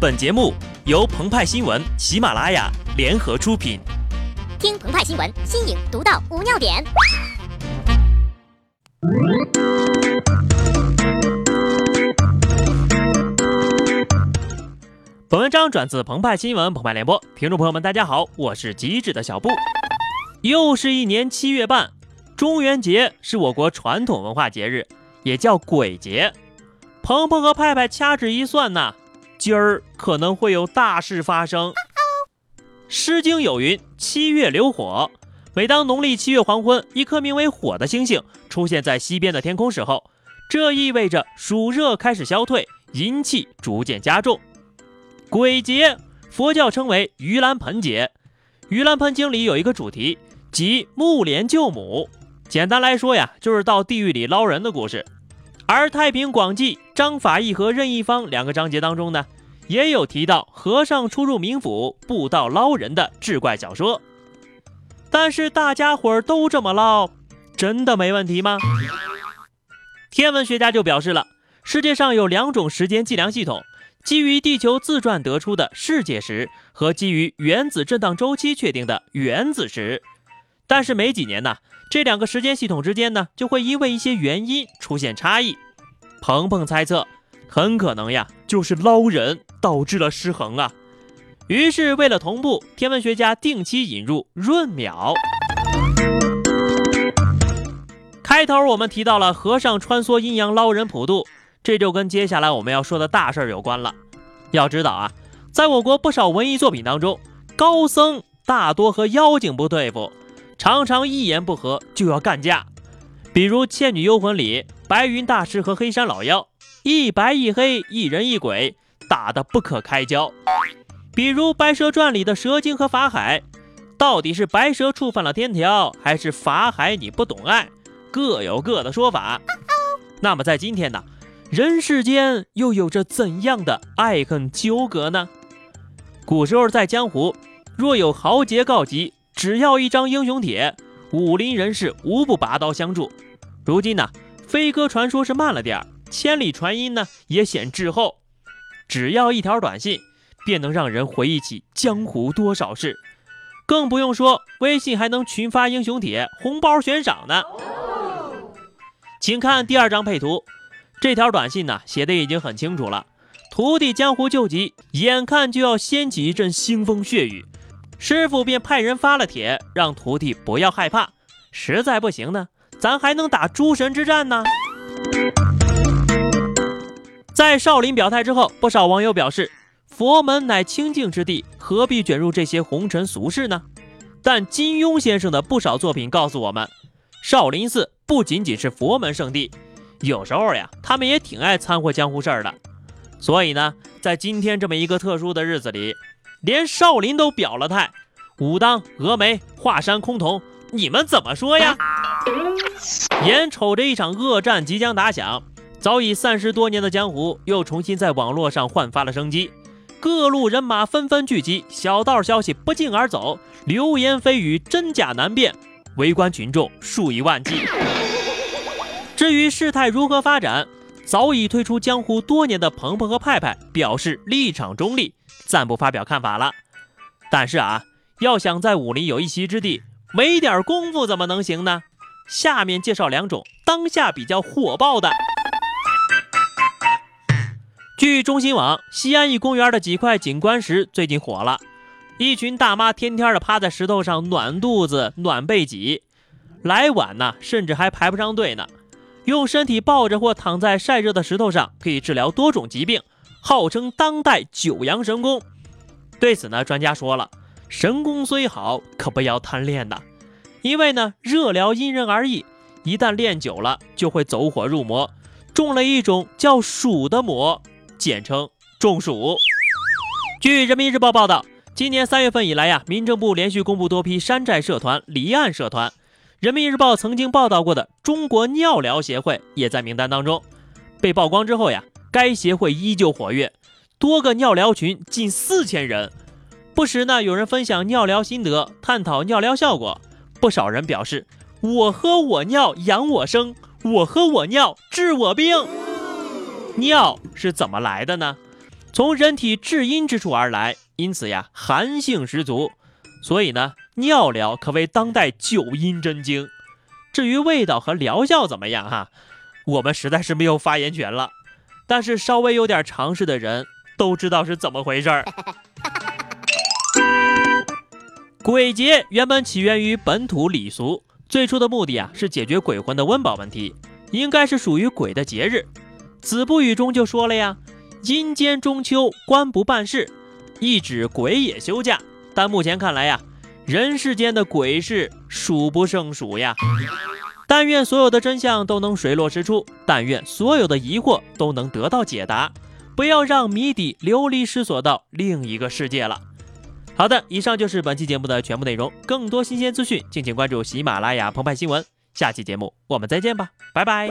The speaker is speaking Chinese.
本节目由澎湃新闻、喜马拉雅联合出品。听澎湃新闻，新颖独到，无尿点。本文章转自澎湃新闻《澎湃联播，听众朋友们，大家好，我是机智的小布。又是一年七月半，中元节是我国传统文化节日，也叫鬼节。鹏鹏和派派掐指一算呐。今儿可能会有大事发生。《诗经》有云：“七月流火。”每当农历七月黄昏，一颗名为火的星星出现在西边的天空时候，这意味着暑热开始消退，阴气逐渐加重。鬼节，佛教称为盂兰盆节。《盂兰盆经》里有一个主题，即木莲救母。简单来说呀，就是到地狱里捞人的故事。而《太平广记》张法义和任一方两个章节当中呢，也有提到和尚出入冥府布道捞人的志怪小说。但是大家伙儿都这么捞，真的没问题吗？天文学家就表示了，世界上有两种时间计量系统，基于地球自转得出的世界时和基于原子震荡周期确定的原子时。但是没几年呢。这两个时间系统之间呢，就会因为一些原因出现差异。鹏鹏猜测，很可能呀，就是捞人导致了失衡啊。于是为了同步，天文学家定期引入闰秒。开头我们提到了和尚穿梭阴阳捞人普渡，这就跟接下来我们要说的大事儿有关了。要知道啊，在我国不少文艺作品当中，高僧大多和妖精不对付。常常一言不合就要干架，比如《倩女幽魂》里白云大师和黑山老妖一白一黑，一人一鬼，打得不可开交；比如《白蛇传》里的蛇精和法海，到底是白蛇触犯了天条，还是法海你不懂爱，各有各的说法。那么在今天呢，人世间又有着怎样的爱恨纠葛呢？古时候在江湖，若有豪杰告急。只要一张英雄帖，武林人士无不拔刀相助。如今呢，飞鸽传说是慢了点儿，千里传音呢也显滞后。只要一条短信，便能让人回忆起江湖多少事。更不用说微信还能群发英雄帖、红包悬赏呢。请看第二张配图，这条短信呢写的已经很清楚了：徒弟江湖救急，眼看就要掀起一阵腥风血雨。师傅便派人发了帖，让徒弟不要害怕。实在不行呢，咱还能打诸神之战呢。在少林表态之后，不少网友表示，佛门乃清净之地，何必卷入这些红尘俗事呢？但金庸先生的不少作品告诉我们，少林寺不仅仅是佛门圣地，有时候呀，他们也挺爱掺和江湖事儿的。所以呢，在今天这么一个特殊的日子里。连少林都表了态，武当、峨眉、华山、崆峒，你们怎么说呀？眼瞅着一场恶战即将打响，早已散失多年的江湖又重新在网络上焕发了生机，各路人马纷纷聚集，小道消息不胫而走，流言蜚语真假难辨，围观群众数以万计。至于事态如何发展，早已退出江湖多年的鹏鹏和派派表示立场中立。暂不发表看法了，但是啊，要想在武林有一席之地，没点功夫怎么能行呢？下面介绍两种当下比较火爆的。据中新网，西安一公园的几块景观石最近火了，一群大妈天天的趴在石头上暖肚子、暖背脊，来晚呢，甚至还排不上队呢。用身体抱着或躺在晒热的石头上，可以治疗多种疾病。号称当代九阳神功，对此呢，专家说了，神功虽好，可不要贪恋呐，因为呢，热疗因人而异，一旦练久了，就会走火入魔，中了一种叫鼠的魔，简称中暑。据人民日报报道，今年三月份以来呀，民政部连续公布多批山寨社团、离岸社团，人民日报曾经报道过的中国尿疗协会也在名单当中，被曝光之后呀。该协会依旧活跃，多个尿疗群近四千人，不时呢有人分享尿疗心得，探讨尿疗效果。不少人表示：“我喝我尿养我生，我喝我尿治我病。”尿是怎么来的呢？从人体至阴之处而来，因此呀，寒性十足。所以呢，尿疗可谓当代九阴真经。至于味道和疗效怎么样哈，我们实在是没有发言权了。但是稍微有点常识的人都知道是怎么回事儿。鬼节原本起源于本土礼俗，最初的目的啊是解决鬼魂的温饱问题，应该是属于鬼的节日。子不语中就说了呀：“阴间中秋，官不办事”，一指鬼也休假。但目前看来呀，人世间的鬼事数不胜数呀。但愿所有的真相都能水落石出，但愿所有的疑惑都能得到解答，不要让谜底流离失所到另一个世界了。好的，以上就是本期节目的全部内容。更多新鲜资讯，敬请关注喜马拉雅澎湃新闻。下期节目我们再见吧，拜拜。